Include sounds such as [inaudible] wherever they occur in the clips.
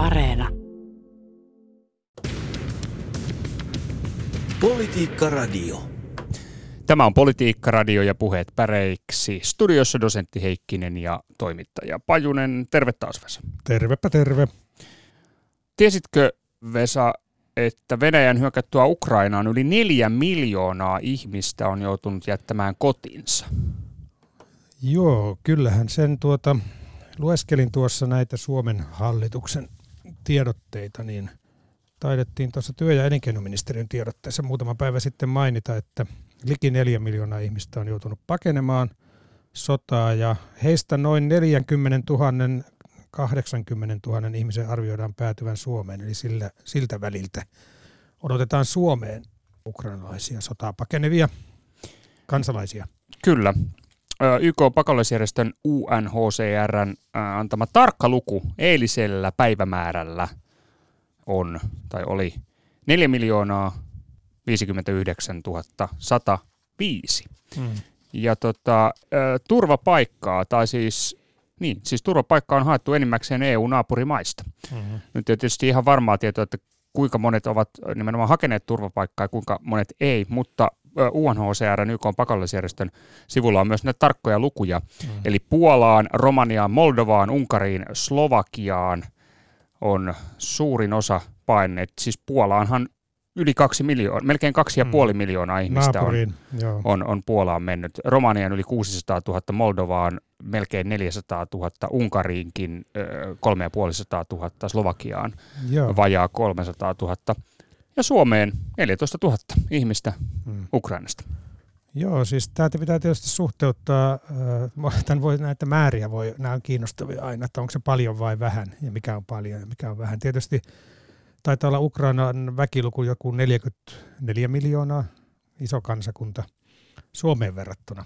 Areena. Politiikka Radio. Tämä on Politiikka Radio ja puheet päreiksi. Studiossa dosentti Heikkinen ja toimittaja Pajunen. Terve taas Vesa. Tervepä terve. Tiesitkö Vesa, että Venäjän hyökättyä Ukrainaan yli neljä miljoonaa ihmistä on joutunut jättämään kotinsa? Joo, kyllähän sen tuota, lueskelin tuossa näitä Suomen hallituksen tiedotteita, niin taidettiin tuossa työ- ja elinkeinoministeriön tiedotteessa muutama päivä sitten mainita, että liki neljä miljoonaa ihmistä on joutunut pakenemaan sotaa ja heistä noin 40 000 80 000 ihmisen arvioidaan päätyvän Suomeen, eli sillä, siltä väliltä odotetaan Suomeen ukrainalaisia sotaa pakenevia kansalaisia. Kyllä. YK pakolaisjärjestön UNHCRn antama tarkka luku eilisellä päivämäärällä on, tai oli 4 miljoonaa 59 105. Hmm. Ja tota, turvapaikkaa, tai siis niin, siis turvapaikka on haettu enimmäkseen EU-naapurimaista. Mm-hmm. Nyt ei tietysti ihan varmaa tietoa, että kuinka monet ovat nimenomaan hakeneet turvapaikkaa ja kuinka monet ei, mutta UNHCR, YK on pakolaisjärjestön sivulla on myös näitä tarkkoja lukuja. Mm. Eli Puolaan, Romaniaan, Moldovaan, Unkariin, Slovakiaan on suurin osa paineet. Siis Puolaanhan yli kaksi miljoonaa, melkein kaksi ja mm. puoli miljoonaa ihmistä on, on, on Puolaan mennyt. Romaniaan yli 600 000, Moldovaan melkein 400 000, Unkariinkin 350 000, Slovakiaan Joo. vajaa 300 000 ja Suomeen 14 000 ihmistä mm. Ukrainasta. Joo, siis tämä pitää tietysti suhteuttaa, [laughs] tämän voi, näitä määriä voi, nämä on kiinnostavia aina, että onko se paljon vai vähän ja mikä on paljon ja mikä on vähän. Tietysti taitaa olla Ukrainan väkiluku joku 44 miljoonaa, iso kansakunta Suomeen verrattuna.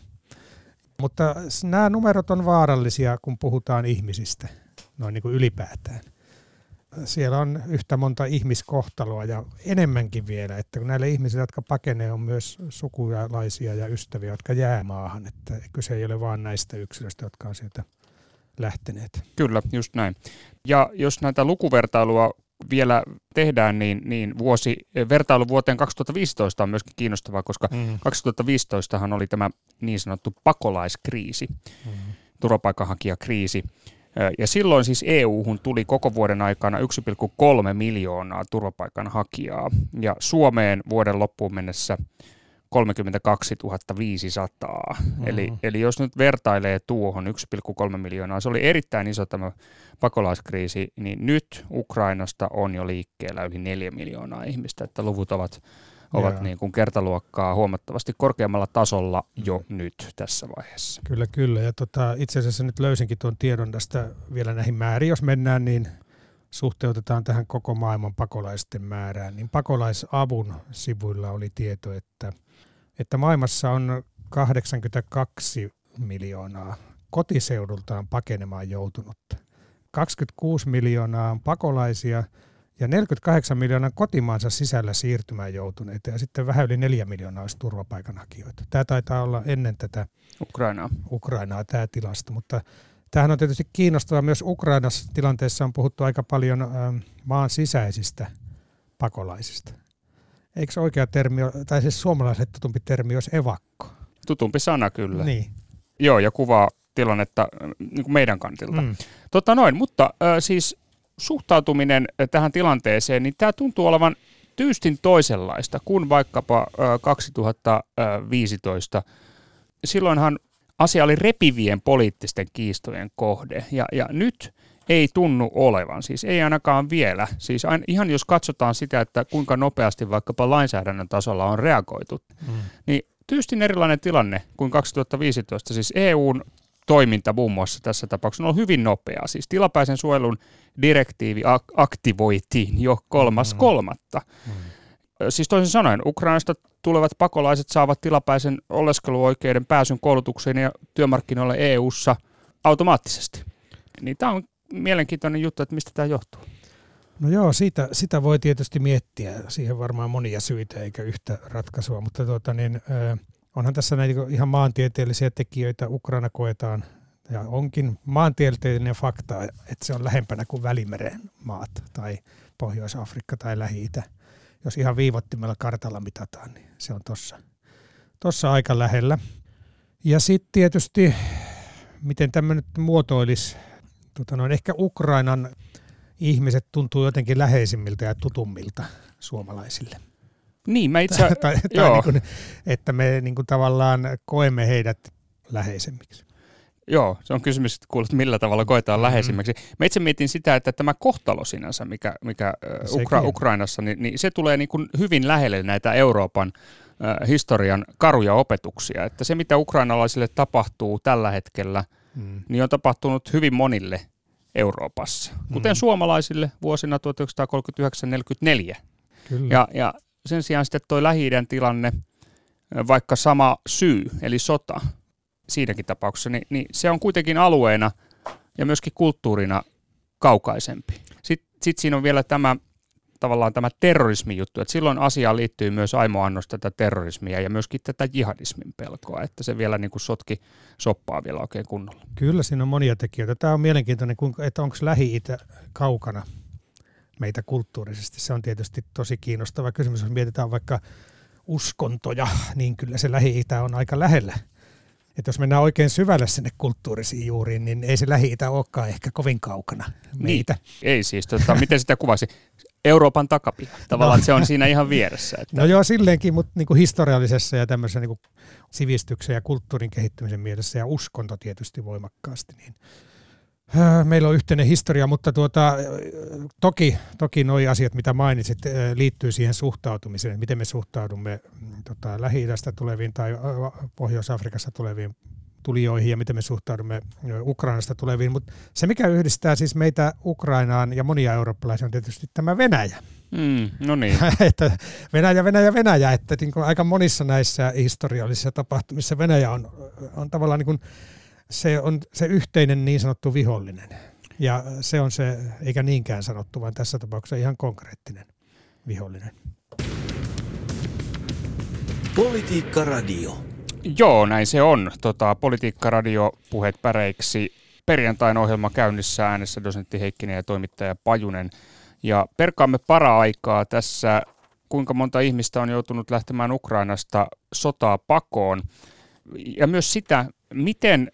Mutta nämä numerot on vaarallisia, kun puhutaan ihmisistä, noin niin kuin ylipäätään. Siellä on yhtä monta ihmiskohtaloa ja enemmänkin vielä, että kun näille ihmisille, jotka pakenee, on myös sukulaisia ja ystäviä, jotka jää maahan. Että kyse ei ole vain näistä yksilöistä, jotka on sieltä lähteneet. Kyllä, just näin. Ja jos näitä lukuvertailua vielä tehdään, niin, niin vuosi, vertailu vuoteen 2015 on myöskin kiinnostavaa, koska mm. 2015 oli tämä niin sanottu pakolaiskriisi, mm. turvapaikanhakijakriisi. Ja silloin siis EU-hun tuli koko vuoden aikana 1,3 miljoonaa turvapaikanhakijaa ja Suomeen vuoden loppuun mennessä 32 500. Mm-hmm. Eli, eli jos nyt vertailee tuohon 1,3 miljoonaa, se oli erittäin iso tämä pakolaiskriisi, niin nyt Ukrainasta on jo liikkeellä yli 4 miljoonaa ihmistä, että luvut ovat, ovat niin kuin kertaluokkaa huomattavasti korkeammalla tasolla jo mm. nyt tässä vaiheessa. Kyllä, kyllä. Ja tota, itse asiassa nyt löysinkin tuon tiedon tästä vielä näihin määriin, jos mennään, niin suhteutetaan tähän koko maailman pakolaisten määrään, niin pakolaisavun sivuilla oli tieto, että – että maailmassa on 82 miljoonaa kotiseudultaan pakenemaan joutunutta. 26 miljoonaa on pakolaisia ja 48 miljoonaa kotimaansa sisällä siirtymään joutuneita ja sitten vähän yli 4 miljoonaa olisi turvapaikanhakijoita. Tämä taitaa olla ennen tätä Ukrainaa, Ukrainaa tämä tilasto, mutta tämähän on tietysti kiinnostavaa. Myös Ukrainassa tilanteessa on puhuttu aika paljon maan sisäisistä pakolaisista. Eikö oikea termi, tai siis suomalaiset tutumpi termi olisi evakko? Tutumpi sana kyllä. Niin. Joo, ja kuvaa tilannetta niin kuin meidän kantilta. Mm. Tota noin, mutta äh, siis suhtautuminen tähän tilanteeseen, niin tämä tuntuu olevan tyystin toisenlaista kuin vaikkapa äh, 2015. Silloinhan asia oli repivien poliittisten kiistojen kohde, ja, ja nyt ei tunnu olevan, siis ei ainakaan vielä. Siis ihan jos katsotaan sitä, että kuinka nopeasti vaikkapa lainsäädännön tasolla on reagoitu, mm. niin tyystin erilainen tilanne kuin 2015. Siis EUn toiminta muun muassa tässä tapauksessa on hyvin nopeaa. Siis tilapäisen suojelun direktiivi ak- aktivoitiin jo kolmas mm. kolmatta. Mm. Siis toisin sanoen, Ukrainasta tulevat pakolaiset saavat tilapäisen oleskeluoikeuden pääsyn koulutukseen ja työmarkkinoille EU-ssa automaattisesti. Niin tämä on mielenkiintoinen juttu, että mistä tämä johtuu. No joo, siitä, sitä voi tietysti miettiä. Siihen varmaan monia syitä eikä yhtä ratkaisua, mutta tuota, niin, äh, onhan tässä näitä ihan maantieteellisiä tekijöitä. Ukraina koetaan Ja onkin maantieteellinen fakta, että se on lähempänä kuin Välimeren maat tai Pohjois-Afrikka tai Lähi-Itä. Jos ihan viivottimella kartalla mitataan, niin se on tossa, tossa aika lähellä. Ja sitten tietysti, miten tämä nyt muotoilisi, tota noin, ehkä Ukrainan ihmiset tuntuu jotenkin läheisimmiltä ja tutummilta suomalaisille. Niin, mä itse... [laughs] tai, tai niin kuin, että me niin kuin tavallaan koemme heidät läheisemmiksi. Joo, se on kysymys, että kuulet, millä tavalla koetaan mm-hmm. läheisimmäksi. Mä itse mietin sitä, että tämä kohtalo sinänsä, mikä, mikä Ukra- Ukrainassa, niin, niin se tulee niin kuin hyvin lähelle näitä Euroopan äh, historian karuja opetuksia. Että se, mitä ukrainalaisille tapahtuu tällä hetkellä, mm. niin on tapahtunut hyvin monille Euroopassa, kuten mm. suomalaisille vuosina 1939-1944. Ja, ja sen sijaan sitten tuo lähi tilanne, vaikka sama syy, eli sota, siinäkin tapauksessa, niin, niin se on kuitenkin alueena ja myöskin kulttuurina kaukaisempi. Sitten sit siinä on vielä tämä tavallaan tämä terrorismijuttu, että silloin asiaan liittyy myös Aimo Annos tätä terrorismia ja myöskin tätä jihadismin pelkoa, että se vielä niin kuin sotki soppaa vielä oikein kunnolla. Kyllä siinä on monia tekijöitä. Tämä on mielenkiintoinen, että onko Lähi-Itä kaukana meitä kulttuurisesti. Se on tietysti tosi kiinnostava kysymys, jos mietitään vaikka uskontoja, niin kyllä se Lähi-Itä on aika lähellä että jos mennään oikein syvälle sinne kulttuurisiin juuriin, niin ei se Lähi-Itä olekaan ehkä kovin kaukana meitä. Niin, ei siis, tota, miten sitä kuvasi? Euroopan takapiha. Tavallaan no. se on siinä ihan vieressä. Että... No joo, silleenkin, mutta niin kuin historiallisessa ja tämmöisessä niin kuin sivistyksen ja kulttuurin kehittymisen mielessä ja uskonto tietysti voimakkaasti, niin meillä on yhteinen historia, mutta tuota, toki, toki nuo asiat, mitä mainitsit, äh, liittyy siihen suhtautumiseen, miten me suhtaudumme mm, tota, Lähi-idästä tuleviin tai äh, Pohjois-Afrikasta tuleviin tulijoihin ja miten me suhtaudumme Ukrainasta tuleviin. Mutta se, mikä yhdistää siis meitä Ukrainaan ja monia eurooppalaisia, on tietysti tämä Venäjä. Mm, no niin. [laughs] että Venäjä, Venäjä, Venäjä, että niin kuin aika monissa näissä historiallisissa tapahtumissa Venäjä on, on tavallaan niin kuin se on se yhteinen niin sanottu vihollinen. Ja se on se, eikä niinkään sanottu, vaan tässä tapauksessa ihan konkreettinen vihollinen. Politiikka Radio. Joo, näin se on. Tota, Politiikka Radio puheet päreiksi. Perjantain ohjelma käynnissä äänessä dosentti Heikkinen ja toimittaja Pajunen. Ja perkaamme para-aikaa tässä, kuinka monta ihmistä on joutunut lähtemään Ukrainasta sotaa pakoon. Ja myös sitä, miten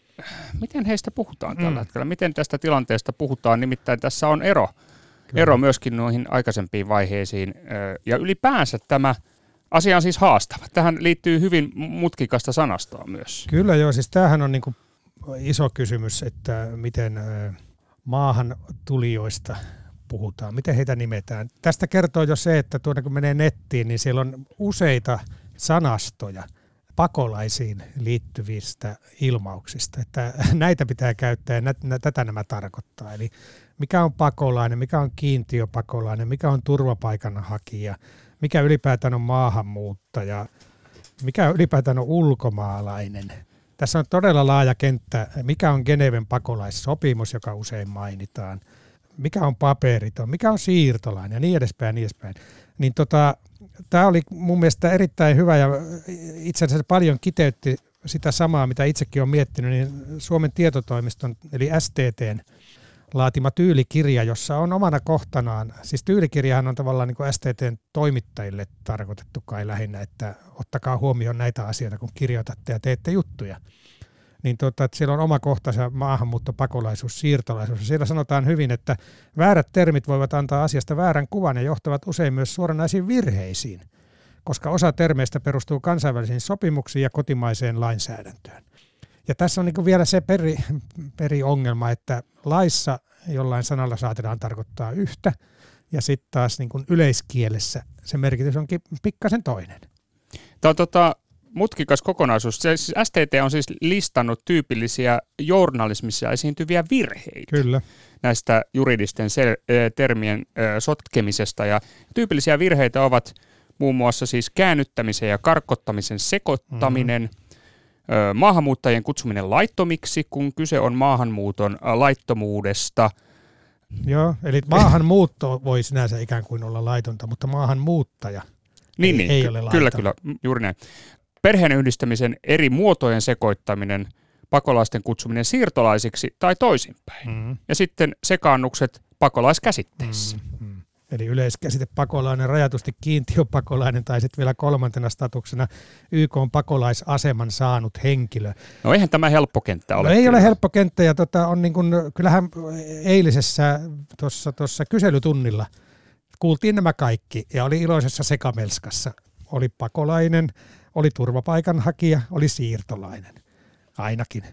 miten heistä puhutaan mm. tällä hetkellä? Miten tästä tilanteesta puhutaan? Nimittäin tässä on ero, ero myöskin noihin aikaisempiin vaiheisiin. Ja ylipäänsä tämä asia on siis haastava. Tähän liittyy hyvin mutkikasta sanastoa myös. Kyllä joo, siis tämähän on niin kuin iso kysymys, että miten maahan tulijoista puhutaan, miten heitä nimetään. Tästä kertoo jo se, että tuonne kun menee nettiin, niin siellä on useita sanastoja – pakolaisiin liittyvistä ilmauksista. Että [laughs] näitä pitää käyttää ja tätä nämä tarkoittaa. Eli mikä on pakolainen, mikä on kiintiöpakolainen, mikä on turvapaikanhakija, mikä ylipäätään on maahanmuuttaja, mikä ylipäätään on ulkomaalainen. Tässä on todella laaja kenttä, mikä on Geneven pakolaissopimus, joka usein mainitaan, mikä on paperiton, mikä on siirtolainen ja niin edespäin niin edespäin. Niin tota, tämä oli mun mielestä erittäin hyvä ja itse asiassa paljon kiteytti sitä samaa, mitä itsekin olen miettinyt, niin Suomen tietotoimiston eli STTn laatima tyylikirja, jossa on omana kohtanaan, siis tyylikirjahan on tavallaan niin STTn toimittajille tarkoitettu kai lähinnä, että ottakaa huomioon näitä asioita, kun kirjoitatte ja teette juttuja. Niin tota, että siellä on oma kohtansa maahanmuutto, pakolaisuus, siirtolaisuus. Siellä sanotaan hyvin, että väärät termit voivat antaa asiasta väärän kuvan ja johtavat usein myös suoranaisiin virheisiin, koska osa termeistä perustuu kansainvälisiin sopimuksiin ja kotimaiseen lainsäädäntöön. Ja tässä on niin vielä se peri, periongelma, että laissa jollain sanalla saatetaan tarkoittaa yhtä, ja sitten taas niin yleiskielessä se merkitys onkin pikkasen toinen. Tämä on tota, mutkikas kokonaisuus. Se, siis STT on siis listannut tyypillisiä journalismissa esiintyviä virheitä. Kyllä. Näistä juridisten sel- termien sotkemisesta. Ja tyypillisiä virheitä ovat muun muassa siis käännyttämisen ja karkottamisen sekoittaminen, mm-hmm. maahanmuuttajien kutsuminen laittomiksi, kun kyse on maahanmuuton laittomuudesta. Joo, eli maahanmuutto voi sinänsä ikään kuin olla laitonta, mutta maahanmuuttaja niin, ei, niin, ei ky- ole laitonta. Kyllä, kyllä, juuri näin. Perheen yhdistämisen eri muotojen sekoittaminen, pakolaisten kutsuminen siirtolaisiksi tai toisinpäin. Mm. Ja sitten sekaannukset pakolaiskäsitteessä. Mm. Mm. Eli yleiskäsite pakolainen, rajatusti kiintiöpakolainen tai sitten vielä kolmantena statuksena YK on pakolaisaseman saanut henkilö. No eihän tämä helppo kenttä ole. No ei kyllä. ole helppo kenttä ja tota, on niin kun, kyllähän eilisessä tuossa kyselytunnilla kuultiin nämä kaikki ja oli iloisessa sekamelskassa. Oli pakolainen, oli turvapaikanhakija, oli siirtolainen ainakin.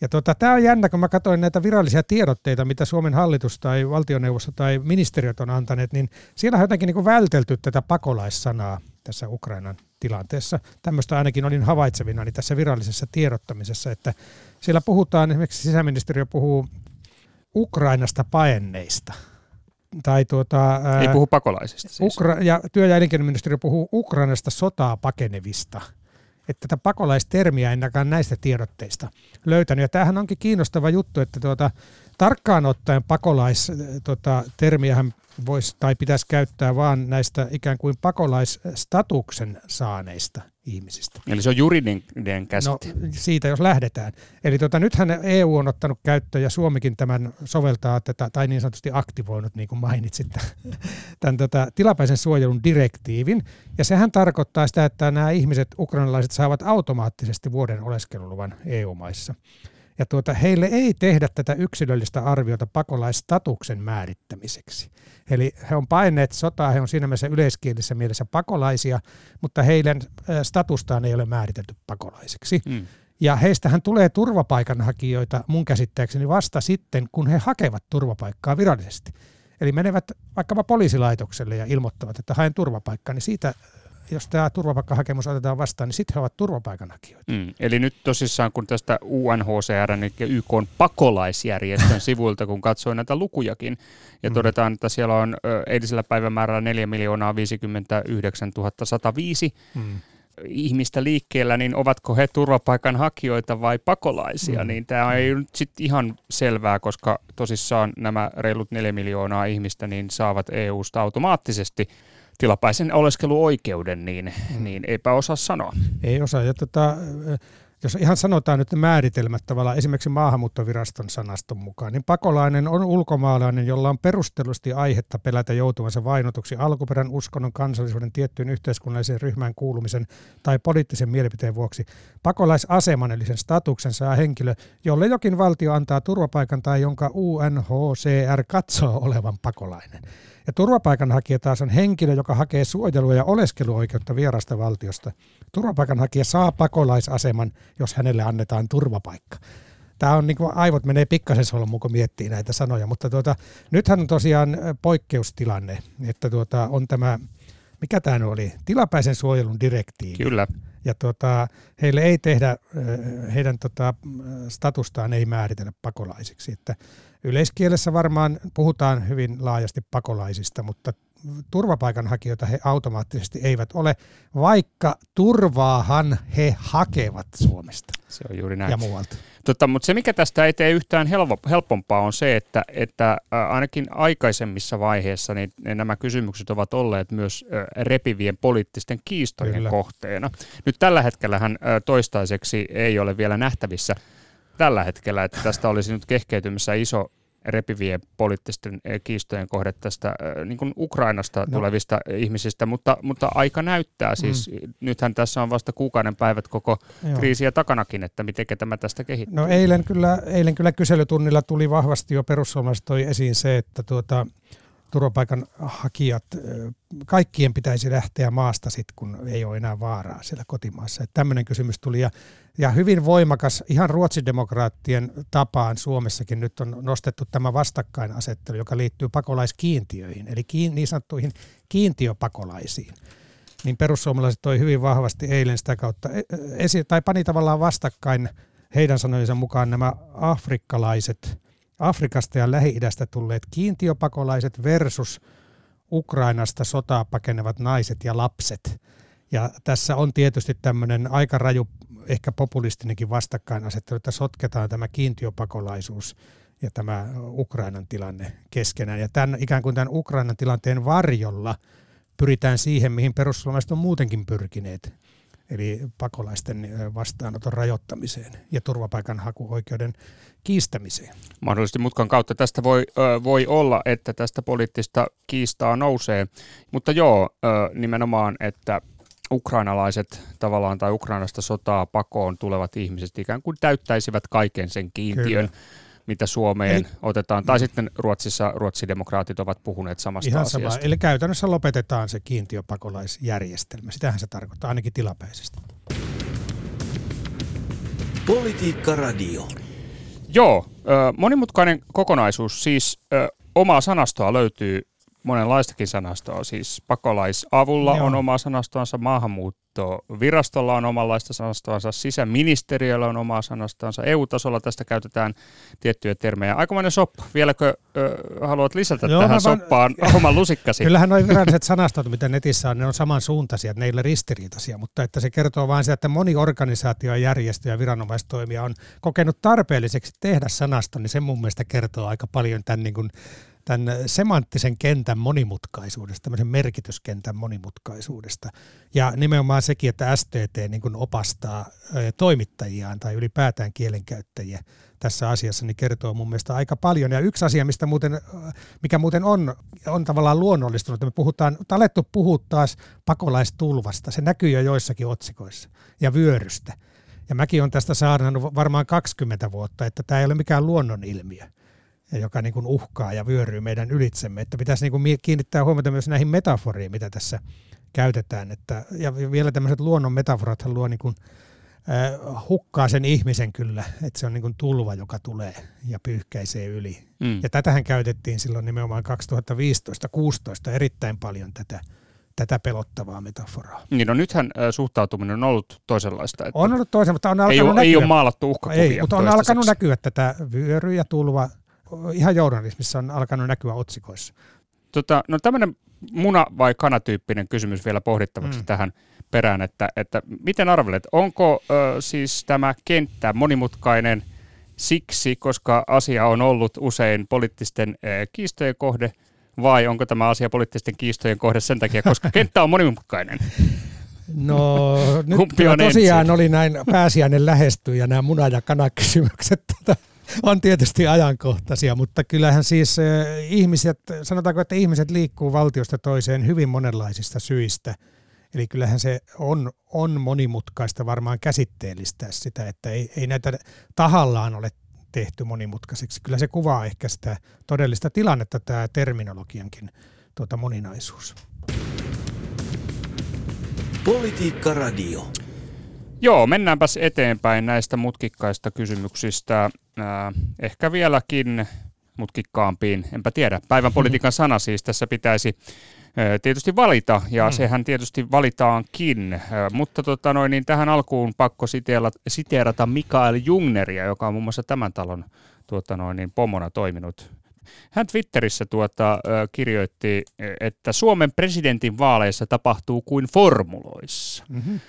Ja tota, tämä on jännä, kun mä katsoin näitä virallisia tiedotteita, mitä Suomen hallitus tai valtioneuvosto tai ministeriöt on antaneet, niin siellä on jotenkin niin vältelty tätä pakolaissanaa tässä Ukrainan tilanteessa. Tämmöistä ainakin olin havaitsevina niin tässä virallisessa tiedottamisessa, että siellä puhutaan, esimerkiksi sisäministeriö puhuu Ukrainasta paenneista. Tai tuota, Ei puhu pakolaisista siis. Ukra- ja työ- ja elinkeinoministeriö puhuu Ukrainasta sotaa pakenevista. Että tätä pakolaistermiä en näistä tiedotteista löytänyt. Ja tämähän onkin kiinnostava juttu, että tuota, tarkkaan ottaen pakolaistermiähän voisi tai pitäisi käyttää vaan näistä ikään kuin pakolaisstatuksen saaneista ihmisistä. Eli se on juridinen käsite. No siitä jos lähdetään. Eli tota, nythän EU on ottanut käyttöön ja Suomikin tämän soveltaa tätä, tai niin sanotusti aktivoinut, niin kuin mainitsit, tämän tota, tilapäisen suojelun direktiivin. Ja sehän tarkoittaa sitä, että nämä ihmiset, ukrainalaiset, saavat automaattisesti vuoden oleskeluluvan EU-maissa. Ja tuota, heille ei tehdä tätä yksilöllistä arviota pakolaistatuksen määrittämiseksi. Eli he on paineet sotaa, he on siinä mielessä yleiskielisessä mielessä pakolaisia, mutta heidän statustaan ei ole määritelty pakolaiseksi. Mm. Ja heistähän tulee turvapaikanhakijoita mun käsittääkseni vasta sitten, kun he hakevat turvapaikkaa virallisesti. Eli menevät vaikkapa poliisilaitokselle ja ilmoittavat, että haen turvapaikkaa, niin siitä jos tämä turvapaikkahakemus otetaan vastaan, niin sitten he ovat turvapaikanhakijoita. Mm. Eli nyt tosissaan, kun tästä UNHCR, eli YK on pakolaisjärjestön [laughs] sivuilta, kun katsoo näitä lukujakin, ja mm. todetaan, että siellä on eilisellä päivämäärällä 4 miljoonaa 59 105 mm. ihmistä liikkeellä, niin ovatko he turvapaikanhakijoita vai pakolaisia, mm. niin tämä ei nyt sitten ihan selvää, koska tosissaan nämä reilut 4 miljoonaa ihmistä niin saavat EU-sta automaattisesti tilapäisen oleskeluoikeuden, niin, mm. niin eipä osaa sanoa. Ei osaa. Ja tota, jos ihan sanotaan nyt määritelmät tavallaan esimerkiksi maahanmuuttoviraston sanaston mukaan, niin pakolainen on ulkomaalainen, jolla on perustellusti aihetta pelätä joutuvansa vainotuksi alkuperän, uskonnon, kansallisuuden, tiettyyn yhteiskunnalliseen ryhmään kuulumisen tai poliittisen mielipiteen vuoksi. Pakolaisaseman eli sen statuksen saa henkilö, jolle jokin valtio antaa turvapaikan tai jonka UNHCR katsoo olevan pakolainen. Ja turvapaikanhakija taas on henkilö, joka hakee suojelua ja oleskeluoikeutta vierasta valtiosta. Turvapaikanhakija saa pakolaisaseman, jos hänelle annetaan turvapaikka. Tämä on niin kuin aivot menee pikkasen solmuun, kun miettii näitä sanoja, mutta tuota, nythän on tosiaan poikkeustilanne, että tuota, on tämä, mikä tämä oli, tilapäisen suojelun direktiivi. Kyllä. Ja tuota, heille ei tehdä, heidän tota, statustaan ei määritellä pakolaisiksi. Että yleiskielessä varmaan puhutaan hyvin laajasti pakolaisista, mutta turvapaikanhakijoita he automaattisesti eivät ole, vaikka turvaahan he hakevat Suomesta se on juuri näin. ja muualta. Tota, mutta se, mikä tästä ei tee yhtään helpompaa, on se, että, että ainakin aikaisemmissa vaiheissa niin nämä kysymykset ovat olleet myös repivien poliittisten kiistojen Kyllä. kohteena. Nyt tällä hetkellähän toistaiseksi ei ole vielä nähtävissä tällä hetkellä, että tästä olisi nyt kehkeytymässä iso repivien poliittisten kiistojen kohde tästä niin kuin Ukrainasta no. tulevista ihmisistä, mutta, mutta aika näyttää. Siis mm. nythän tässä on vasta kuukauden päivät koko Joo. kriisiä takanakin, että miten tämä tästä kehittyy. No eilen kyllä, eilen kyllä kyselytunnilla tuli vahvasti jo perussuomalaiset toi esiin se, että tuota, turvapaikanhakijat, kaikkien pitäisi lähteä maasta sitten, kun ei ole enää vaaraa siellä kotimaassa. Tämmöinen kysymys tuli ja, ja hyvin voimakas, ihan ruotsidemokraattien tapaan Suomessakin nyt on nostettu tämä vastakkainasettelu, joka liittyy pakolaiskiintiöihin, eli kiin, niin sanottuihin kiintiöpakolaisiin. Niin perussuomalaiset toi hyvin vahvasti eilen sitä kautta, e, esi- tai pani tavallaan vastakkain heidän sanojensa mukaan nämä afrikkalaiset Afrikasta ja Lähi-idästä tulleet kiintiöpakolaiset versus Ukrainasta sotaa pakenevat naiset ja lapset. Ja tässä on tietysti tämmöinen aika raju, ehkä populistinenkin vastakkainasettelu, että sotketaan tämä kiintiöpakolaisuus ja tämä Ukrainan tilanne keskenään. Ja tämän, ikään kuin tämän Ukrainan tilanteen varjolla pyritään siihen, mihin perussuomalaiset on muutenkin pyrkineet. Eli pakolaisten vastaanoton rajoittamiseen ja turvapaikanhakuoikeuden kiistämiseen. Mahdollisesti mutkan kautta tästä voi, voi olla, että tästä poliittista kiistaa nousee, mutta joo, nimenomaan, että ukrainalaiset tavallaan tai Ukrainasta sotaa pakoon tulevat ihmiset ikään kuin täyttäisivät kaiken sen kiintiön. Kyllä mitä Suomeen Eli, otetaan. Tai sitten Ruotsissa ruotsidemokraatit ovat puhuneet samasta ihan asiasta. Sama. Eli käytännössä lopetetaan se kiintiöpakolaisjärjestelmä. Sitähän se tarkoittaa ainakin tilapäisesti. Politiikka Radio. Joo, monimutkainen kokonaisuus. Siis omaa sanastoa löytyy monenlaistakin sanastoa. Siis pakolaisavulla Joo. on oma sanastoansa, maahanmuuttovirastolla on omanlaista sanastoansa, sisäministeriöllä on oma sanastoansa, EU-tasolla tästä käytetään tiettyjä termejä. Aikamoinen soppa. Vieläkö ö, haluat lisätä Joo, tähän soppaan vaan, [laughs] oman lusikkasi? Kyllähän nuo viralliset sanastot, mitä netissä on, ne on samansuuntaisia, ne ei ole ristiriitaisia, mutta että se kertoo vain sitä, että moni organisaatio, järjestö ja viranomaistoimija on kokenut tarpeelliseksi tehdä sanaston, niin se mun mielestä kertoo aika paljon tämän niin kuin tämän semanttisen kentän monimutkaisuudesta, tämmöisen merkityskentän monimutkaisuudesta. Ja nimenomaan sekin, että STT niin kuin opastaa toimittajiaan tai ylipäätään kielenkäyttäjiä tässä asiassa, niin kertoo mun mielestä aika paljon. Ja yksi asia, mistä muuten, mikä muuten on, on tavallaan luonnollistunut, että me puhutaan, alettu puhua taas pakolaistulvasta. Se näkyy jo joissakin otsikoissa ja vyörystä. Ja mäkin on tästä saarnannut varmaan 20 vuotta, että tämä ei ole mikään luonnonilmiö joka niin kuin uhkaa ja vyöryy meidän ylitsemme. Että pitäisi niin kuin kiinnittää huomiota myös näihin metaforiin, mitä tässä käytetään. Että, ja vielä tämmöiset luonnon metaforat luo niin kuin, äh, hukkaa sen ihmisen kyllä, että se on niin kuin tulva, joka tulee ja pyyhkäisee yli. Mm. Ja tätähän käytettiin silloin nimenomaan 2015-2016 erittäin paljon tätä tätä pelottavaa metaforaa. Niin no nythän suhtautuminen on ollut toisenlaista. Että on ollut toisen, mutta on alkanut ei ole, näkyä. Ei ole maalattu uhkakuvia Ei, mutta on alkanut näkyä tätä vyöry ja tulva ihan journalismissa on alkanut näkyä otsikoissa. Tota, no tämmöinen muna- vai kanatyyppinen kysymys vielä pohdittavaksi mm. tähän perään, että, että miten arvelet, onko ö, siis tämä kenttä monimutkainen siksi, koska asia on ollut usein poliittisten ö, kiistojen kohde, vai onko tämä asia poliittisten kiistojen kohde sen takia, koska [laughs] kenttä on monimutkainen? No [laughs] nyt on tosiaan ensin? oli näin pääsiäinen lähestyy ja nämä muna- ja kanakysymykset tota, on tietysti ajankohtaisia, mutta kyllähän siis ihmiset, sanotaanko, että ihmiset liikkuu valtiosta toiseen hyvin monenlaisista syistä. Eli kyllähän se on, on monimutkaista varmaan käsitteellistää sitä, että ei, ei näitä tahallaan ole tehty monimutkaiseksi. Kyllä se kuvaa ehkä sitä todellista tilannetta, tämä terminologiankin tuota moninaisuus. Politiikka Radio. Joo, mennäänpäs eteenpäin näistä mutkikkaista kysymyksistä. Äh, ehkä vieläkin mutkikkaampiin, enpä tiedä. Päivän politiikan sana siis tässä pitäisi tietysti valita, ja mm. sehän tietysti valitaankin. Mutta tota noin, niin tähän alkuun pakko siteerata, siteerata Mikael Jungneria, joka on muun muassa tämän talon tuota noin, niin pomona toiminut hän Twitterissä tuota, kirjoitti, että Suomen presidentin vaaleissa tapahtuu kuin formuloissa. Mm-hmm.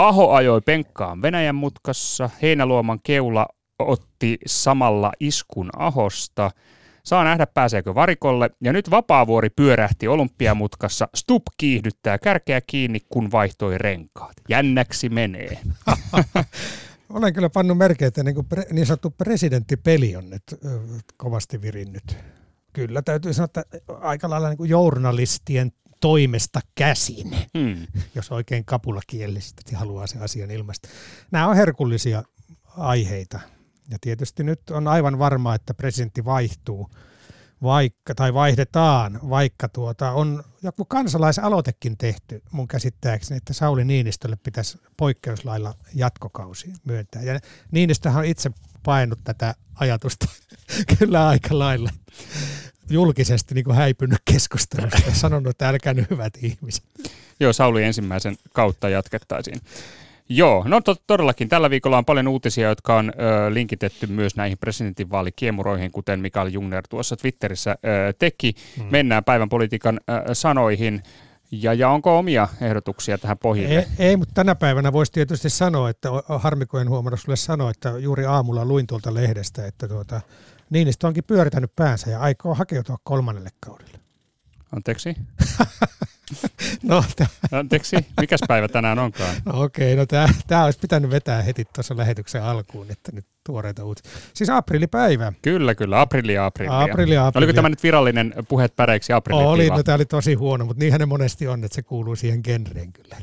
Aho ajoi penkkaan Venäjän mutkassa, Heinäluoman keula otti samalla iskun Ahosta. Saa nähdä pääseekö varikolle. Ja nyt Vapaavuori pyörähti olympiamutkassa. Stup kiihdyttää kärkeä kiinni, kun vaihtoi renkaat. Jännäksi menee. [laughs] Olen kyllä pannut merkkiä, että niin, pre, niin sanottu presidenttipeli on nyt kovasti virinnyt. Kyllä täytyy sanoa, että aika lailla niin journalistien toimesta käsin, hmm. jos oikein kapulakielisesti haluaa sen asian ilmaista. Nämä on herkullisia aiheita. Ja tietysti nyt on aivan varmaa, että presidentti vaihtuu vaikka, tai vaihdetaan, vaikka tuota, on joku kansalaisaloitekin tehty mun käsittääkseni, että Sauli Niinistölle pitäisi poikkeuslailla jatkokausi myöntää. Ja Niinistöhän on itse painut tätä ajatusta [laughs] kyllä aika lailla julkisesti niin kuin häipynyt keskustelusta ja sanonut, että älkää nyt hyvät ihmiset. Joo, Sauli ensimmäisen kautta jatkettaisiin. Joo, no to- todellakin tällä viikolla on paljon uutisia, jotka on ö, linkitetty myös näihin presidentinvaalikiemuroihin, kuten Mikael Jungner tuossa Twitterissä ö, teki. Hmm. Mennään päivän politiikan ö, sanoihin. Ja, ja onko omia ehdotuksia tähän pohjille? Ei, ei mutta tänä päivänä voisi tietysti sanoa, että harmi kun en huomannut sulle sanoa, että juuri aamulla luin tuolta lehdestä, että tuota, Niinistö onkin pyöritänyt päänsä ja aikoo hakeutua kolmannelle kaudelle. Anteeksi? [laughs] No, tää, Anteeksi, mikäs päivä tänään onkaan? no okei, no tämä, tämä olisi pitänyt vetää heti tuossa lähetyksen alkuun, että nyt tuoreita uutisia. Siis aprillipäivä. Kyllä, kyllä, aprillia, aprillia. Aprilli, aprilli. Oliko tämä nyt virallinen puheet päreiksi aprilli? Oli, no tämä oli tosi huono, mutta niinhän ne monesti on, että se kuuluu siihen genreen kyllä.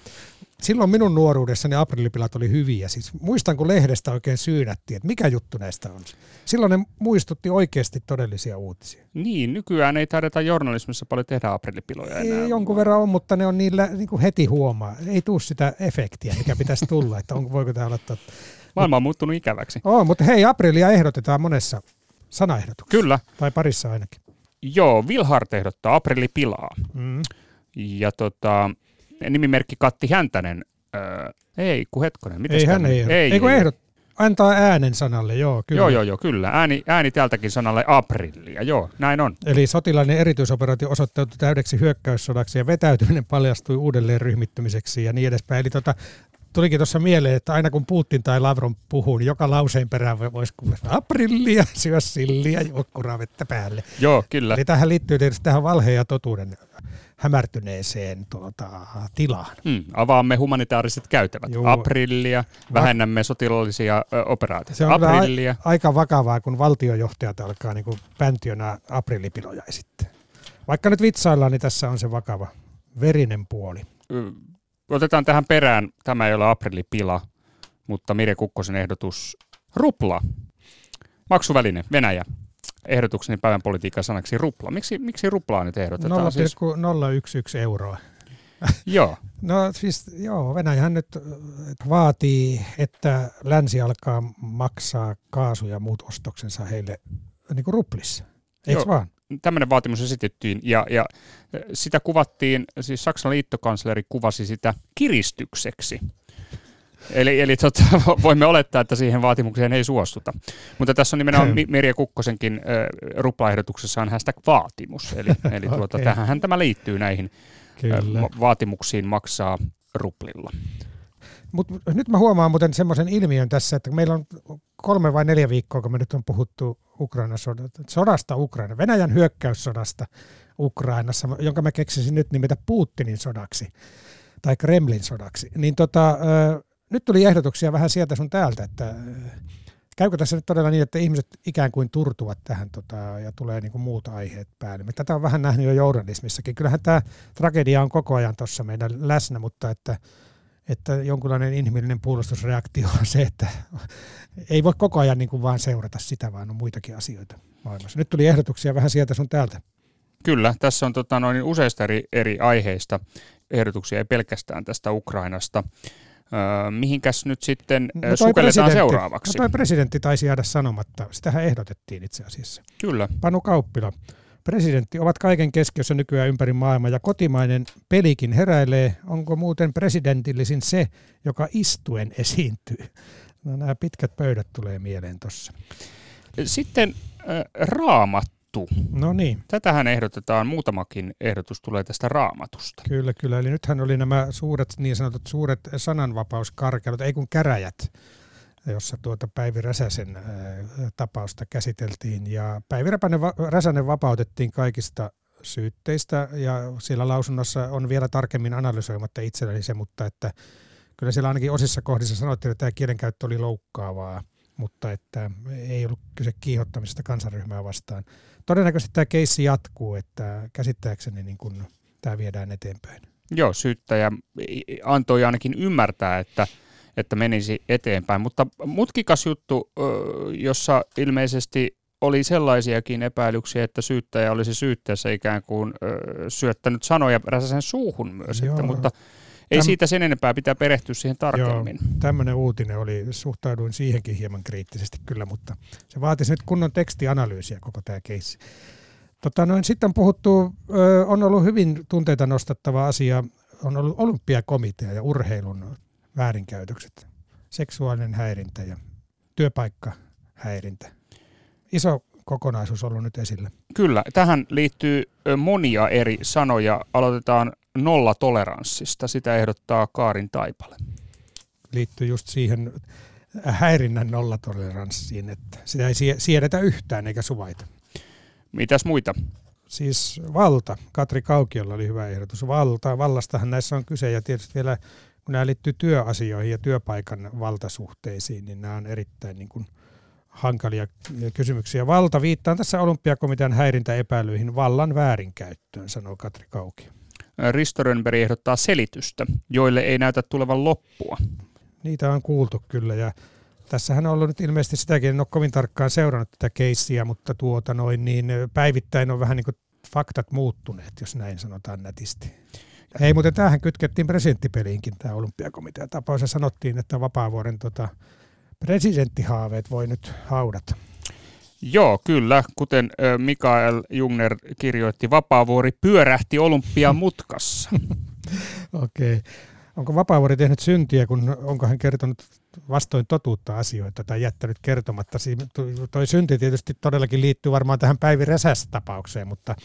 Silloin minun nuoruudessani aprillipilat oli hyviä. Siis muistan, kun lehdestä oikein syynättiin, että mikä juttu näistä on. Silloin ne muistutti oikeasti todellisia uutisia. Niin, nykyään ei taideta journalismissa paljon tehdä aprillipiloja enää. Ei, jonkun verran on, mutta ne on niillä niin kuin heti huomaa. Ei tuu sitä efektiä, mikä pitäisi tulla, että on, voiko tämä olla totta. Maailma on muuttunut ikäväksi. Oh, mutta hei, aprillia ehdotetaan monessa sanaehdotuksessa. Kyllä. Tai parissa ainakin. Joo, Vilhart ehdottaa aprillipilaa. Mm. Ja tota, nimimerkki Katti Häntänen, öö, ei kun hetkonen, miten Ei hän ei, ei, ei, ei, kun ehdot, antaa äänen sanalle, joo, kyllä. Joo, joo, joo, kyllä. Ääni, ääni tältäkin sanalle aprillia, joo, näin on. Eli sotilainen erityisoperaatio osoittautui täydeksi hyökkäyssodaksi ja vetäytyminen paljastui uudelleen ryhmittymiseksi ja niin edespäin. Eli tota, tulikin tuossa mieleen, että aina kun Putin tai Lavron puhuu, niin joka lauseen perään voisi kuulla aprillia, syö silliä, juo kuravettä päälle. Joo, kyllä. Eli tähän liittyy tietysti tähän valheen ja totuuden hämärtyneeseen tuota, tilaan. Hmm, avaamme humanitaariset käytävät. Juu. Aprillia, vähennämme sotilaallisia ö, operaatioita. Se on Aprillia. a- aika vakavaa, kun valtiojohtajat alkaa niin kuin päntiönä aprillipiloja esittää. Vaikka nyt vitsaillaan, niin tässä on se vakava verinen puoli. Otetaan tähän perään, tämä ei ole aprillipila, mutta Mirja Kukkosen ehdotus rupla. Maksuväline, Venäjä. Ehdotukseni päivän politiikan sanaksi rupla. Miksi, miksi ruplaa nyt ehdotetaan? Siis, 0,011 euroa. joo, [laughs] No siis joo, Venäjähän nyt äh, vaatii, että länsi alkaa maksaa kaasu ja muut ostoksensa heille niin kuin ruplissa. Eikö Joo. vaan? Tämmöinen vaatimus esitettiin ja, ja sitä kuvattiin, siis Saksan liittokansleri kuvasi sitä kiristykseksi. Eli, eli tota, [laughs] voimme olettaa, että siihen vaatimukseen ei suostuta. Mutta tässä on nimenomaan Merja Kukkosenkin äh, ruplaehdotuksessa on hashtag vaatimus. Eli, [laughs] eli tuota, Okei. tähän tämä liittyy näihin Kyllä. ma- vaatimuksiin maksaa ruplilla. Mut nyt mä huomaan muuten semmoisen ilmiön tässä, että meillä on kolme vai neljä viikkoa, kun me nyt on puhuttu Ukrainan sodasta, sodasta Ukraina, Venäjän hyökkäyssodasta Ukrainassa, jonka mä keksisin nyt nimetä Putinin sodaksi tai Kremlin sodaksi. Niin tota, nyt tuli ehdotuksia vähän sieltä sun täältä, että käykö tässä nyt todella niin, että ihmiset ikään kuin turtuvat tähän tota, ja tulee niin kuin muut aiheet päälle. Me tätä on vähän nähnyt jo journalismissakin. Kyllähän tämä tragedia on koko ajan tuossa meidän läsnä, mutta että että jonkunlainen inhimillinen puolustusreaktio on se, että ei voi koko ajan niin kuin vaan seurata sitä, vaan on muitakin asioita maailmassa. Nyt tuli ehdotuksia vähän sieltä sun täältä. Kyllä, tässä on tota, noin useista eri, eri aiheista ehdotuksia, ei pelkästään tästä Ukrainasta. Öö, mihinkäs nyt sitten no sukelletaan presidentti- seuraavaksi? No toi presidentti taisi jäädä sanomatta. Sitähän ehdotettiin itse asiassa. Kyllä. Panu Kauppila. Presidentti ovat kaiken keskiössä nykyään ympäri maailmaa ja kotimainen pelikin heräilee. Onko muuten presidentillisin se, joka istuen esiintyy? No nämä pitkät pöydät tulee mieleen tuossa. Sitten äh, raamattu. No niin, Tätähän ehdotetaan, muutamakin ehdotus tulee tästä raamatusta. Kyllä, kyllä. Eli nythän oli nämä suuret, niin sanotut suuret sananvapauskarkelut, ei kun käräjät, jossa tuota Päivi Räsäsen ää, tapausta käsiteltiin. Ja Päivi Räsänen vapautettiin kaikista syytteistä ja siellä lausunnossa on vielä tarkemmin analysoimatta itselleni se, mutta että kyllä siellä ainakin osissa kohdissa sanottiin, että tämä kielenkäyttö oli loukkaavaa, mutta että ei ollut kyse kiihottamisesta kansanryhmää vastaan. Todennäköisesti tämä keissi jatkuu, että käsittääkseni niin kun tämä viedään eteenpäin. Joo, syyttäjä antoi ainakin ymmärtää, että, että menisi eteenpäin. Mutta mutkikas juttu, jossa ilmeisesti oli sellaisiakin epäilyksiä, että syyttäjä olisi syytteessä ikään kuin syöttänyt sanoja Räsäsen suuhun myös. Että, mutta ei Täm- siitä sen enempää pitää perehtyä siihen tarkemmin. Tämmöinen uutinen oli, suhtauduin siihenkin hieman kriittisesti kyllä, mutta se vaatisi nyt kunnon tekstianalyysiä koko tämä keissi. Tota, noin, sitten on puhuttu, on ollut hyvin tunteita nostattava asia, on ollut olympiakomitea ja urheilun väärinkäytökset, seksuaalinen häirintä ja työpaikkahäirintä. Iso kokonaisuus ollut nyt esillä. Kyllä, tähän liittyy monia eri sanoja. Aloitetaan nollatoleranssista. Sitä ehdottaa Kaarin Taipale. Liittyy just siihen häirinnän nollatoleranssiin, että sitä ei sie- siedetä yhtään eikä suvaita. Mitäs muita? siis valta. Katri Kaukiolla oli hyvä ehdotus. Valta. Vallastahan näissä on kyse ja tietysti vielä kun nämä liittyy työasioihin ja työpaikan valtasuhteisiin, niin nämä on erittäin niin kuin hankalia kysymyksiä. Valta viittaa tässä olympiakomitean häirintäepäilyihin vallan väärinkäyttöön, sanoo Katri Kaukio. Risto Rönnberg ehdottaa selitystä, joille ei näytä tulevan loppua. Niitä on kuultu kyllä ja Tässähän on ollut nyt ilmeisesti sitäkin, en ole kovin tarkkaan seurannut tätä keissiä, mutta tuota noin, niin päivittäin on vähän niin kuin faktat muuttuneet, jos näin sanotaan nätisti. Ei, mutta tämähän kytkettiin presidenttipeliinkin tämä olympiakomitea tapaus ja sanottiin, että Vapaavuoren tota, presidenttihaaveet voi nyt haudata. Joo, kyllä. Kuten Mikael Jungner kirjoitti, Vapaavuori pyörähti olympiamutkassa. [laughs] Okei. Okay. Onko Vapaavuori tehnyt syntiä, kun onko hän kertonut vastoin totuutta asioita tai jättänyt kertomatta? Toi synti tietysti todellakin liittyy varmaan tähän Päivi Räsässä tapaukseen, mutta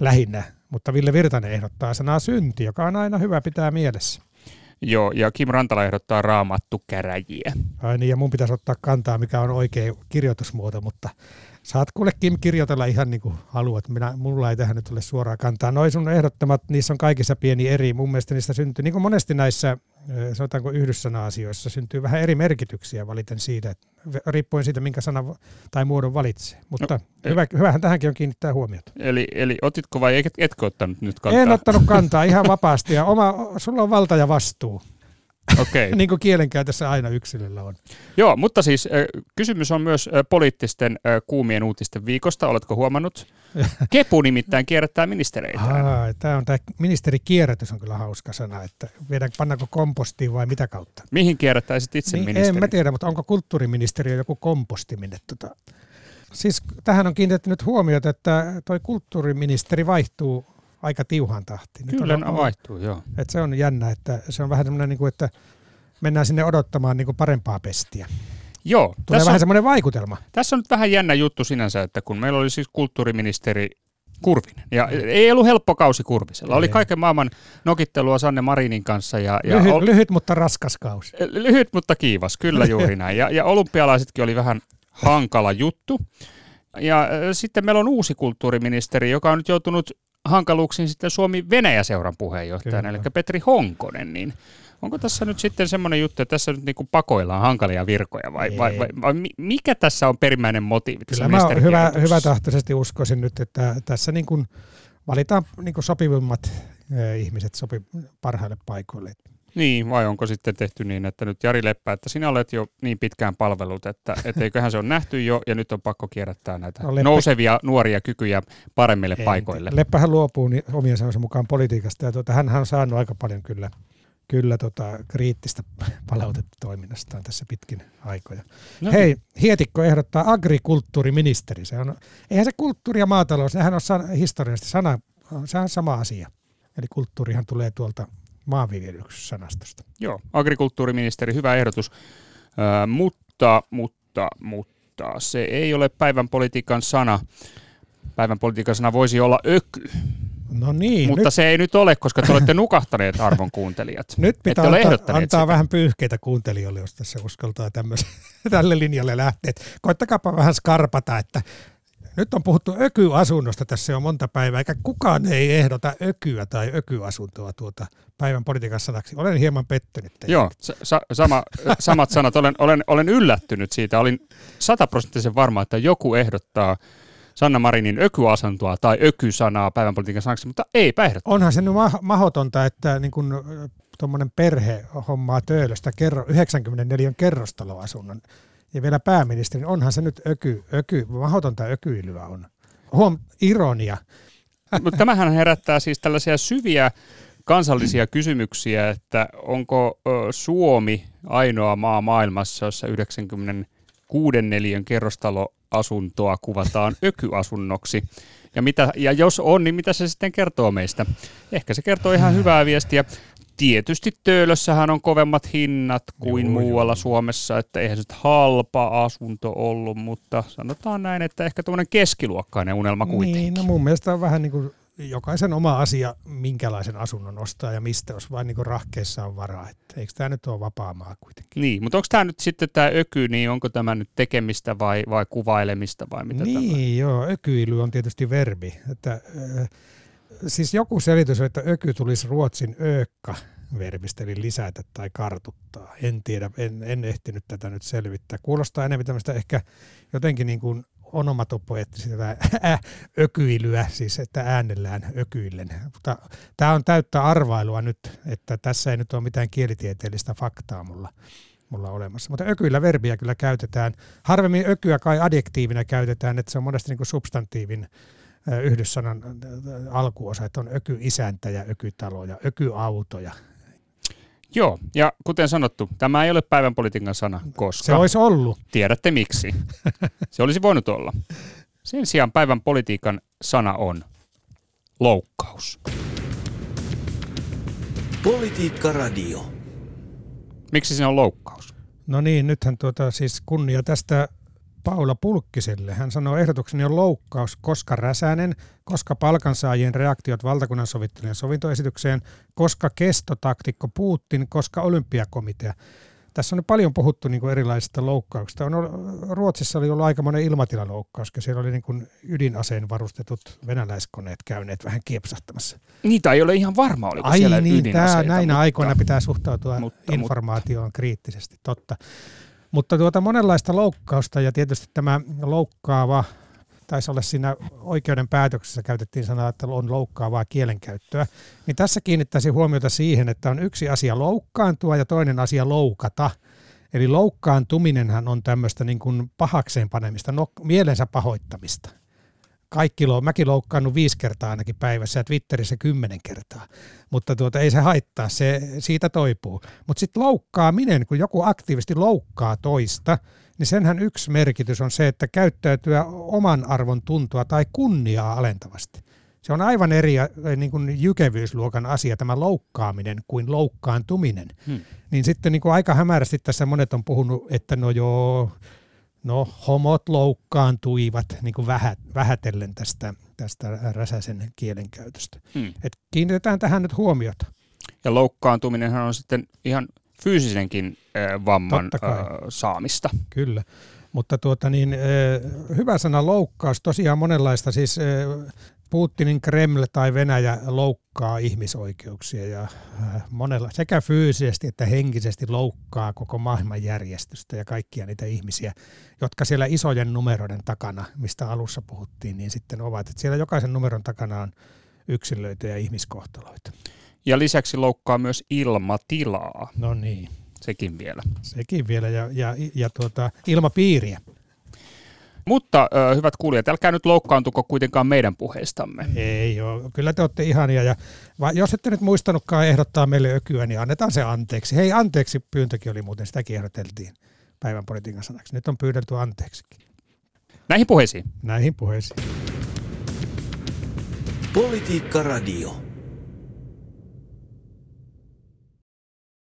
lähinnä. Mutta Ville Virtanen ehdottaa sanaa synti, joka on aina hyvä pitää mielessä. Joo, ja Kim Rantala ehdottaa raamattu käräjiä. Ai niin, ja mun pitäisi ottaa kantaa, mikä on oikea kirjoitusmuoto, mutta saat kuule Kim kirjoitella ihan niin kuin haluat. Minä, mulla ei tähän nyt ole suoraa kantaa. Noin sun ehdottomat, niissä on kaikissa pieni eri. Mun mielestä niistä syntyy, niin kuin monesti näissä, sanotaanko yhdyssana-asioissa, syntyy vähän eri merkityksiä valiten siitä, että riippuen siitä, minkä sanan tai muodon valitsee. Mutta no, hyvä, hyvähän tähänkin on kiinnittää huomiota. Eli, eli otitko vai et, etkö ottanut nyt kantaa? En ottanut kantaa ihan vapaasti ja oma, sulla on valta ja vastuu. Okay. [laughs] niin kuin kielenkäytössä aina yksilöllä on. Joo, mutta siis kysymys on myös poliittisten kuumien uutisten viikosta. Oletko huomannut? [laughs] Kepu nimittäin kierrättää ministereitä. Tämä on tämä ministerikierrätys on kyllä hauska sana, että viedään, pannaanko kompostiin vai mitä kautta? Mihin kierrättäisit itse niin, ministeri? En mä tiedä, mutta onko kulttuuriministeriö joku komposti minne tota, Siis tähän on kiinnitetty nyt huomiota, että toi kulttuuriministeri vaihtuu aika tiuhaan tahtiin. Kyllä on, vaihtuu, joo. Että se on jännä, että se on vähän semmoinen, niin kuin, että mennään sinne odottamaan niin kuin parempaa pestiä. Joo. Tulee vähän on, semmoinen vaikutelma. Tässä on nyt vähän jännä juttu sinänsä, että kun meillä oli siis kulttuuriministeri Kurvinen. Ja ei ollut helppo kausi Kurvisella. Oli kaiken maailman nokittelua Sanne Marinin kanssa. Ja, ja lyhyt, ol... lyhyt, mutta raskas kausi. Lyhyt, mutta kiivas, kyllä [laughs] juuri näin. Ja, ja olympialaisetkin oli vähän hankala juttu. Ja sitten meillä on uusi kulttuuriministeri, joka on nyt joutunut hankaluuksiin sitten Suomi-Venäjä-seuran puheenjohtajana, Kyllä. eli Petri Honkonen, niin onko tässä nyt sitten semmoinen juttu, että tässä nyt niin kuin pakoillaan hankalia virkoja vai, vai, vai, vai, mikä tässä on perimmäinen motiivi Kyllä mä hyvä, hyvä tahtoisesti uskoisin nyt, että tässä niin kuin valitaan niin kuin sopivimmat ihmiset sopi parhaille paikoille. Niin, vai onko sitten tehty niin, että nyt Jari Leppä, että sinä olet jo niin pitkään palvelut, että et eiköhän se on nähty jo ja nyt on pakko kierrättää näitä no, Leppä... nousevia nuoria kykyjä paremmille Ei, paikoille. Leppähän luopuu niin omien sanonsa mukaan politiikasta ja tuota, hän on saanut aika paljon kyllä, kyllä tota, kriittistä palautetta toiminnastaan tässä pitkin aikoja. No. Hei, Hietikko ehdottaa agrikulttuuriministeri. Se on, eihän se kulttuuri ja maatalous, nehän on san, historiallisesti sana, se on sama asia. Eli kulttuurihan tulee tuolta maanviljelyssanastosta. Joo, agrikulttuuriministeri, hyvä ehdotus, äh, mutta, mutta, mutta se ei ole päivän politiikan sana. Päivän politiikan sana voisi olla öky. No niin. Mutta nyt... se ei nyt ole, koska te olette nukahtaneet arvon kuuntelijat. [laughs] Nyt pitää antaa, antaa vähän pyyhkeitä kuuntelijoille, jos tässä uskaltaa [laughs] tälle linjalle lähteä. Koittakaapa vähän skarpata, että nyt on puhuttu ökyasunnosta tässä jo monta päivää, eikä kukaan ei ehdota ökyä tai ökyasuntoa tuota päivän politiikan sanaksi. Olen hieman pettynyt. Teille. Joo, sa- sama, [laughs] samat sanat. Olen, olen, olen yllättynyt siitä. Olin sataprosenttisen varma, että joku ehdottaa Sanna Marinin ökyasuntoa tai ökysanaa päivän politiikan sanaksi, mutta ei ehdottaa. Onhan se nyt ma- mahdotonta, että niin kun, tuommoinen perhe hommaa töölöstä kerro, 94 kerrostaloasunnon ja vielä pääministerin, onhan se nyt öky, öky mahdotonta ökyilyä on. Huom, ironia. Mutta tämähän herättää siis tällaisia syviä kansallisia kysymyksiä, että onko Suomi ainoa maa maailmassa, jossa 96 neliön kerrostaloasuntoa kuvataan ökyasunnoksi. Ja, mitä, ja jos on, niin mitä se sitten kertoo meistä? Ehkä se kertoo ihan hyvää viestiä tietysti Töölössähän on kovemmat hinnat kuin joo, muualla joo. Suomessa, että eihän se halpa asunto ollut, mutta sanotaan näin, että ehkä tuommoinen keskiluokkainen unelma kuitenkin. Niin, no mun mielestä on vähän niin kuin jokaisen oma asia, minkälaisen asunnon ostaa ja mistä, jos vain niin rahkeessa on varaa. Että eikö tämä nyt ole vapaa maa kuitenkin? Niin, mutta onko tämä nyt sitten tämä öky, niin onko tämä nyt tekemistä vai, vai kuvailemista vai mitä Niin, tämä? joo, ökyily on tietysti verbi. Että, äh, siis joku selitys, että öky tulisi ruotsin öökka verbistä, eli lisätä tai kartuttaa. En tiedä, en, en ehtinyt tätä nyt selvittää. Kuulostaa enemmän tämmöistä ehkä jotenkin niin kuin onomatopoeettista [laughs] äh, ökyilyä, siis että äänellään ökyillen. Mutta tämä on täyttä arvailua nyt, että tässä ei nyt ole mitään kielitieteellistä faktaa mulla, mulla olemassa. Mutta ökyillä verbiä kyllä käytetään. Harvemmin ökyä kai adjektiivina käytetään, että se on monesti niin kuin substantiivin yhdyssanan alkuosa, että on ökyisäntä ja ökytalo ja ökyauto ja Joo, ja kuten sanottu, tämä ei ole päivän politiikan sana, koska se olisi ollut. tiedätte miksi. [laughs] Se olisi voinut olla. Sen sijaan päivän politiikan sana on loukkaus. Politiikka Radio. Miksi se on loukkaus? No niin, nythän tuota, siis kunnia tästä Paula Pulkkiselle. Hän sanoo, ehdotukseni on loukkaus, koska Räsänen, koska palkansaajien reaktiot valtakunnan sovittelijan sovintoesitykseen, koska kestotaktikko Putin, koska olympiakomitea. Tässä on nyt paljon puhuttu niin kuin erilaisista loukkauksista. On, Ruotsissa oli ollut aikamoinen ilmatilaloukkaus, kun siellä oli niin kuin ydinaseen varustetut venäläiskoneet käyneet vähän kiepsahtamassa. Niitä ei ole ihan varma, oliko Ai siellä niin, ydinaseita, tämä, näinä mutta- aikoina pitää suhtautua mutta- mutta, informaatioon kriittisesti, totta. Mutta tuota monenlaista loukkausta ja tietysti tämä loukkaava, taisi olla siinä oikeuden päätöksessä käytettiin sanaa, että on loukkaavaa kielenkäyttöä, niin tässä kiinnittäisin huomiota siihen, että on yksi asia loukkaantua ja toinen asia loukata. Eli loukkaantuminenhan on tämmöistä niin kuin pahakseen panemista, no, mielensä pahoittamista. Kaikki, mäkin loukkaannut viisi kertaa ainakin päivässä ja Twitterissä kymmenen kertaa. Mutta tuota, ei se haittaa, se siitä toipuu. Mutta sitten loukkaaminen, kun joku aktiivisesti loukkaa toista, niin senhän yksi merkitys on se, että käyttäytyä oman arvon tuntua tai kunniaa alentavasti. Se on aivan eri niin kuin jykevyysluokan asia tämä loukkaaminen kuin loukkaantuminen. Hmm. Niin sitten niin kuin aika hämärästi tässä monet on puhunut, että no joo, no homot loukkaantuivat niin kuin vähät, vähätellen tästä, tästä räsäsen kielenkäytöstä. Hmm. Et kiinnitetään tähän nyt huomiota. Ja loukkaantuminenhan on sitten ihan fyysisenkin äh, vamman äh, saamista. Kyllä. Mutta tuota niin, hyvä sana loukkaus, tosiaan monenlaista, siis Putinin Kreml tai Venäjä loukkaa ihmisoikeuksia ja eh, monella, sekä fyysisesti että henkisesti loukkaa koko maailmanjärjestystä ja kaikkia niitä ihmisiä, jotka siellä isojen numeroiden takana, mistä alussa puhuttiin, niin sitten ovat. Että siellä jokaisen numeron takana on yksilöitä ja ihmiskohtaloita. Ja lisäksi loukkaa myös ilmatilaa, No niin, sekin vielä. sekin vielä ja, ja, ja tuota, ilmapiiriä. Mutta äh, hyvät kuulijat, älkää nyt loukkaantuko kuitenkaan meidän puheistamme. Ei joo, kyllä te olette ihania. Ja, va, jos ette nyt muistanutkaan ehdottaa meille ökyä, niin annetaan se anteeksi. Hei, anteeksi pyyntökin oli muuten, sitäkin ehdoteltiin päivän politiikan sanaksi. Nyt on pyydelty anteeksikin. Näihin puheisiin. Näihin puheisiin. Politiikka Radio.